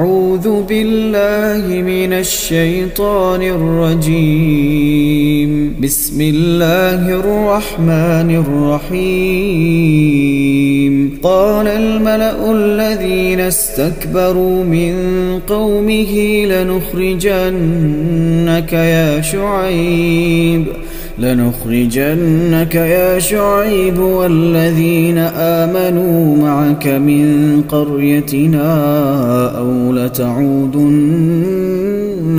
أعوذ بالله من الشيطان الرجيم. بسم الله الرحمن الرحيم. قال الملأ الذين استكبروا من قومه لنخرجنك يا شعيب. لنخرجنك يا شعيب والذين آمنوا معك من قريتنا أو لتعودن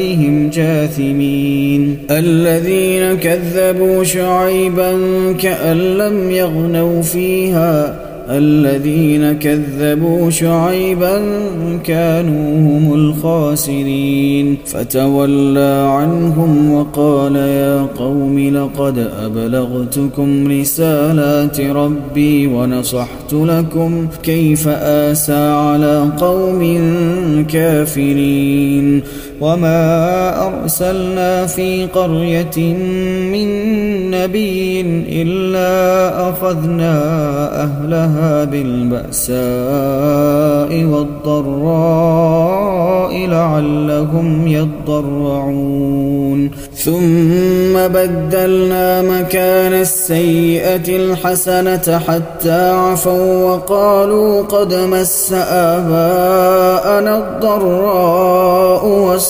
ديارهم جاثمين الذين كذبوا شعيبا كأن لم يغنوا فيها الذين كذبوا شعيبا كانوا هم الخاسرين فتولى عنهم وقال يا قوم لقد أبلغتكم رسالات ربي ونصحت لكم كيف آسى على قوم كافرين وما أرسلنا في قرية من نبي إلا أخذنا أهلها بالبأساء والضراء لعلهم يضرعون ثم بدلنا مكان السيئة الحسنة حتى عفوا وقالوا قد مس آباءنا الضراء والسراء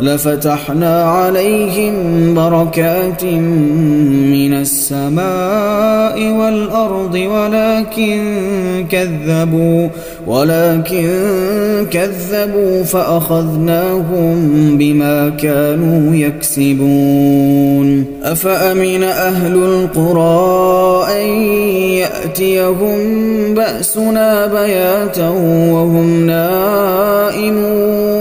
لفتحنا عليهم بركات من السماء والأرض ولكن كذبوا ولكن كذبوا فأخذناهم بما كانوا يكسبون. أفأمن أهل القرى أن يأتيهم بأسنا بياتا وهم نائمون؟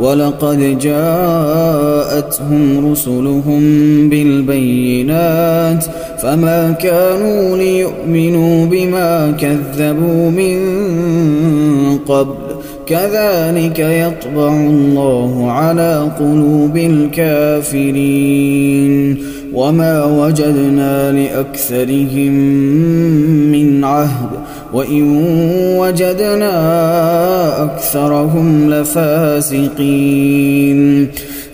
ولقد جاءتهم رسلهم بالبينات فما كانوا ليؤمنوا بما كذبوا من قبل كذلك يطبع الله على قلوب الكافرين وما وجدنا لأكثرهم من عهد وإن وجدنا أكثرهم لفاسقين.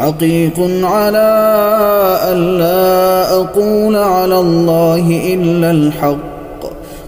حقيق على ألا أقول على الله إلا الحق.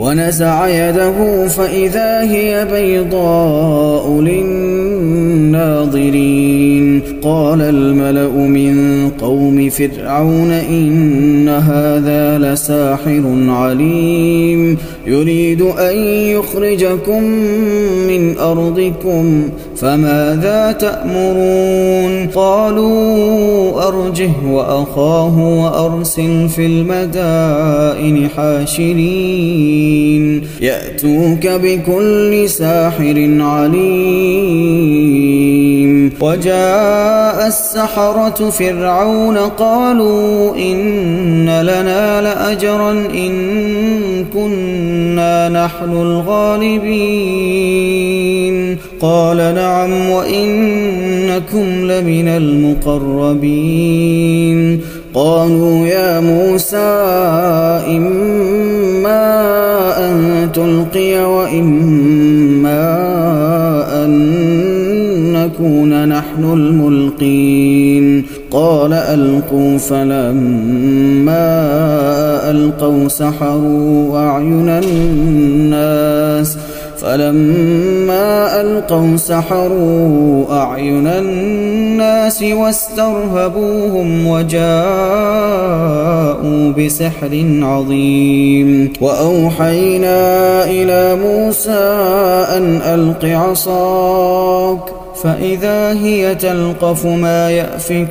ونزع يده فإذا هي بيضاء للناظرين. قال الملأ من قوم فرعون إن هذا لساحر عليم. يريد أن يخرجكم من أرضكم فماذا تأمرون؟ قالوا أرجه وأخاه وأرسل في المدائن حاشرين. يأتوك بكل ساحر عليم. وجاء السحرة فرعون قالوا إن لنا لأجرا إن كنا نحن الغالبين. قال نعم وإنكم لمن المقربين. قالوا يا موسى إما أن تلقي وإما أن نكون نحن الملقين. قال ألقوا فلما ألقوا سحروا أعين الناس فلما ألقوا سحروا أعين الناس واسترهبوهم وجاءوا بسحر عظيم وأوحينا إلى موسى أن ألق عصاك فإذا هي تلقف ما يأفكون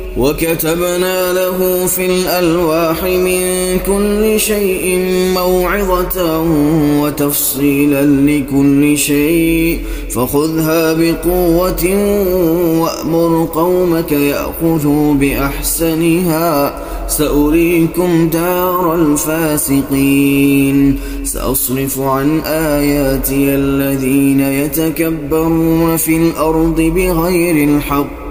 وكتبنا له في الألواح من كل شيء موعظة وتفصيلا لكل شيء. فخذها بقوة وأمر قومك يأخذوا بأحسنها. سأريكم دار الفاسقين. سأصرف عن آياتي الذين يتكبرون في الأرض بغير الحق.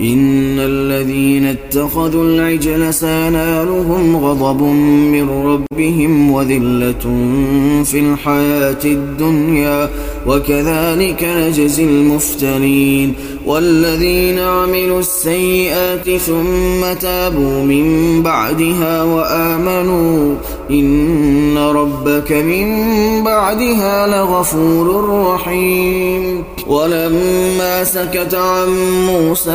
إن الذين اتخذوا العجل سينالهم غضب من ربهم وذلة في الحياة الدنيا وكذلك نجزي المفترين. والذين عملوا السيئات ثم تابوا من بعدها وآمنوا إن ربك من بعدها لغفور رحيم. ولما سكت عن موسى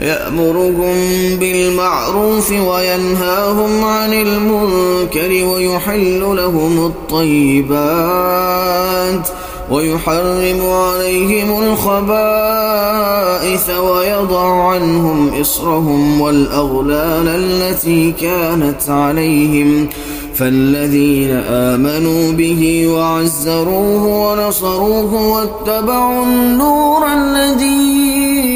يأمرهم بالمعروف وينهاهم عن المنكر ويحل لهم الطيبات ويحرم عليهم الخبائث ويضع عنهم إصرهم والأغلال التي كانت عليهم فالذين آمنوا به وعزروه ونصروه واتبعوا النور الذي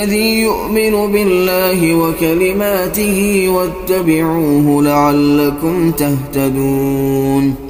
الذي يؤمن بالله وكلماته واتبعوه لعلكم تهتدون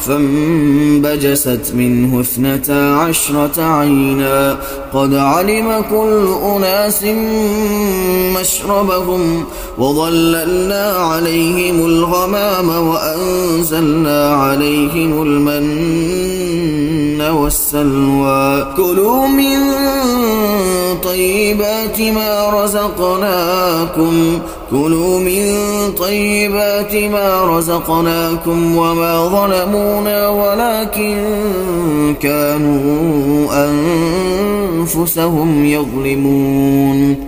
فانبجست منه اثنتا عشرة عينا. قد علم كل أناس مشربهم وظللنا عليهم الغمام وأنزلنا عليهم المن والسلوى. كلوا من طيبات ما رزقناكم. كلوا من طيبات ما رزقناكم وما ظلمونا ولكن كانوا أنفسهم يظلمون.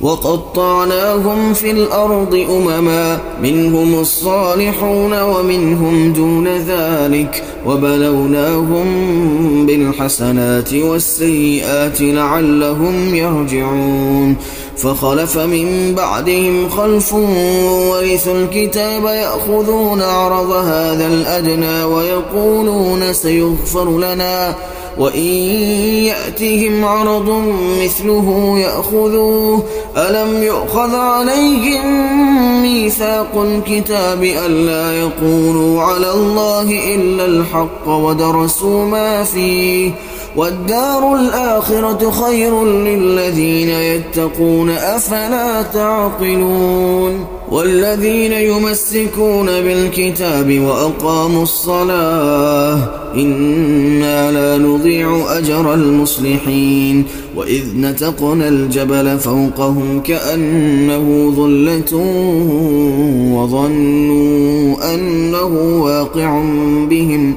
وقطعناهم في الأرض أمما منهم الصالحون ومنهم دون ذلك وبلوناهم بالحسنات والسيئات لعلهم يرجعون. فخلف من بعدهم خلف ورثوا الكتاب يأخذون عرض هذا الأدنى ويقولون سيغفر لنا. وإن يأتهم عرض مثله يأخذوه ألم يؤخذ عليهم ميثاق الكتاب ألا يقولوا على الله إلا الحق ودرسوا ما فيه؟ والدار الآخرة خير للذين يتقون أفلا تعقلون؟ والذين يمسكون بالكتاب وأقاموا الصلاة إنا لا نضيع أجر المصلحين. وإذ نتقنا الجبل فوقهم كأنه ظلة وظنوا أنه واقع بهم.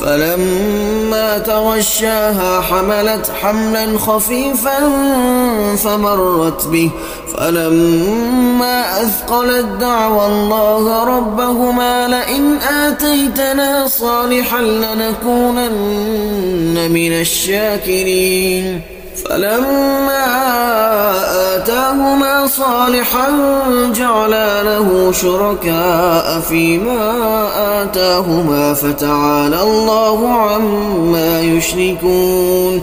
فلما تغشاها حملت حملا خفيفا فمرت به. فلما أثقلت دعوى الله ربهما لئن آتيتنا صالحا لنكونن من الشاكرين. فلما آتاهما صالحا جعلا له شركاء فيما آتاهما فتعالى الله عما يشركون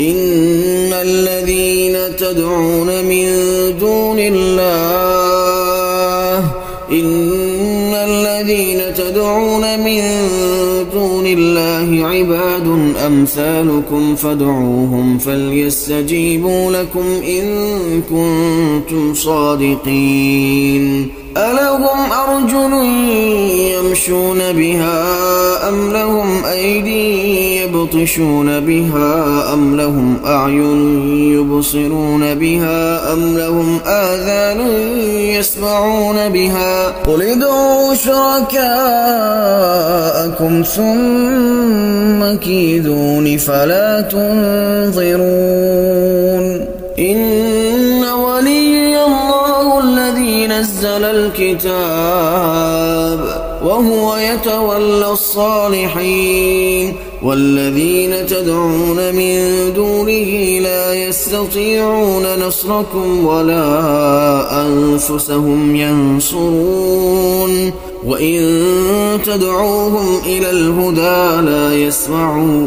إن الذين تدعون من دون الله إن الذين تدعون من دون الله عباد أمثالكم فادعوهم فليستجيبوا لكم إن كنتم صادقين. ألهم أرجل يمشون بها أم لهم أيدي يبطشون بها أم لهم أعين يبصرون بها أم لهم آذان يسمعون بها قل ادعوا شركاءكم ثم كيدون فلا تنظرون. إن ولي الله الذي نزل الكتاب وهو يتولى الصالحين. والذين تدعون من دونه لا يستطيعون نصركم ولا أنفسهم ينصرون. وإن تدعوهم إلى الهدى لا يسمعوا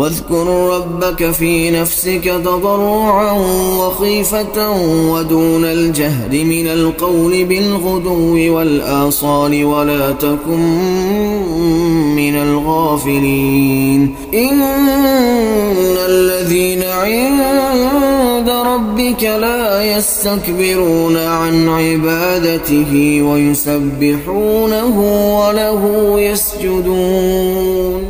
واذكر ربك في نفسك تضرعا وخيفة ودون الجهد من القول بالغدو والآصال ولا تكن من الغافلين. إن الذين عند ربك لا يستكبرون عن عبادته ويسبحونه وله يسجدون.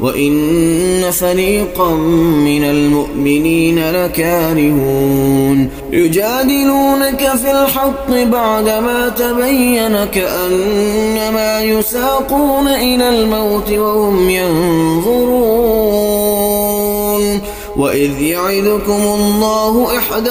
وإن فريقا من المؤمنين لكارهون. يجادلونك في الحق بعدما تبين كأنما يساقون إلى الموت وهم ينظرون. وإذ يعدكم الله إحدى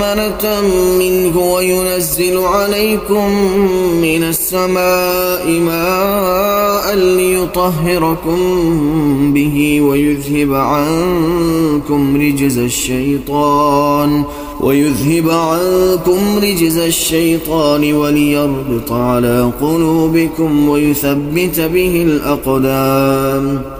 أمنة منه وينزل عليكم من السماء ماء ليطهركم به ويذهب عنكم رجز الشيطان ويذهب عنكم رجز الشيطان وليربط على قلوبكم ويثبت به الأقدام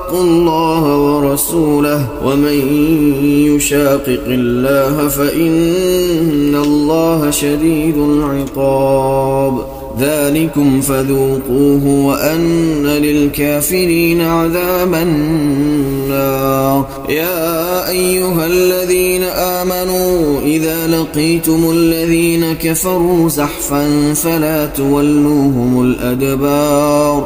الله ورسوله ومن يشاقق الله فإن الله شديد العقاب. ذلكم فذوقوه وأن للكافرين عذاب النار. يا أيها الذين آمنوا إذا لقيتم الذين كفروا زحفا فلا تولوهم الأدبار.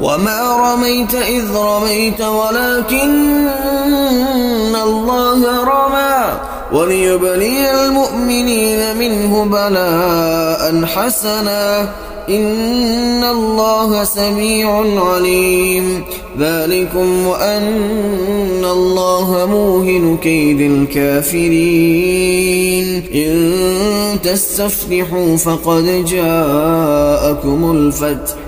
وما رميت إذ رميت ولكن الله رمى وليبلي المؤمنين منه بلاء حسنا إن الله سميع عليم ذلكم وأن الله موهن كيد الكافرين إن تستفتحوا فقد جاءكم الفتح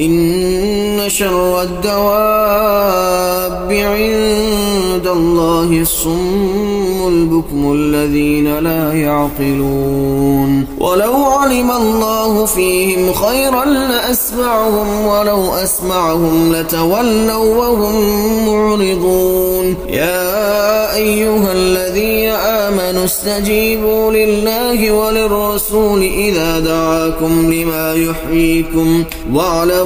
إن شر الدواب عند الله الصم البكم الذين لا يعقلون. ولو علم الله فيهم خيرا لأسمعهم ولو أسمعهم لتولوا وهم معرضون. يا أيها الذين آمنوا استجيبوا لله وللرسول إذا دعاكم لما يحييكم واعلموا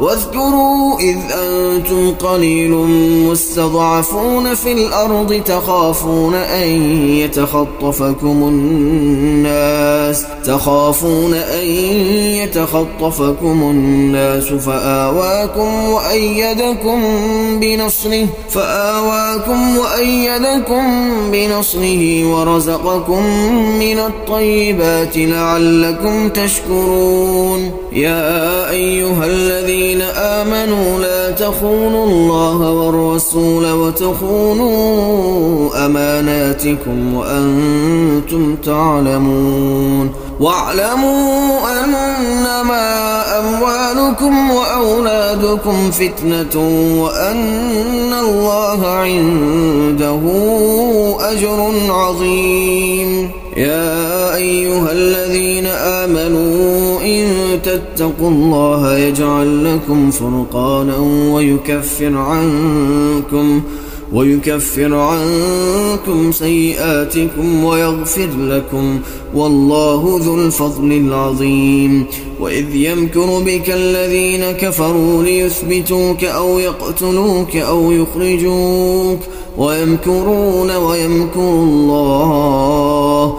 واذكروا إذ أنتم قليل مستضعفون في الأرض تخافون أن يتخطفكم الناس تخافون أن يتخطفكم الناس فآواكم وأيدكم بنصره فآواكم وأيدكم بنصره ورزقكم من الطيبات لعلكم تشكرون يا أيها الذين آمنوا لا تخونوا الله والرسول وتخونوا أماناتكم وأنتم تعلمون. واعلموا أنما أموالكم وأولادكم فتنة وأن الله عنده أجر عظيم. يا أيها الذين آمنوا إن تتقوا الله يجعل لكم فرقانا ويكفر عنكم ويكفر عنكم سيئاتكم ويغفر لكم والله ذو الفضل العظيم. وإذ يمكر بك الذين كفروا ليثبتوك أو يقتلوك أو يخرجوك ويمكرون ويمكر الله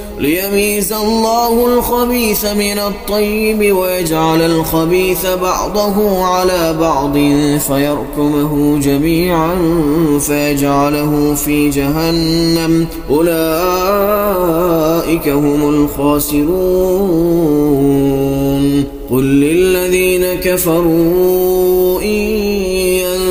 ليميز الله الخبيث من الطيب ويجعل الخبيث بعضه على بعض فيركمه جميعا فيجعله في جهنم. أولئك هم الخاسرون. قل للذين كفروا إن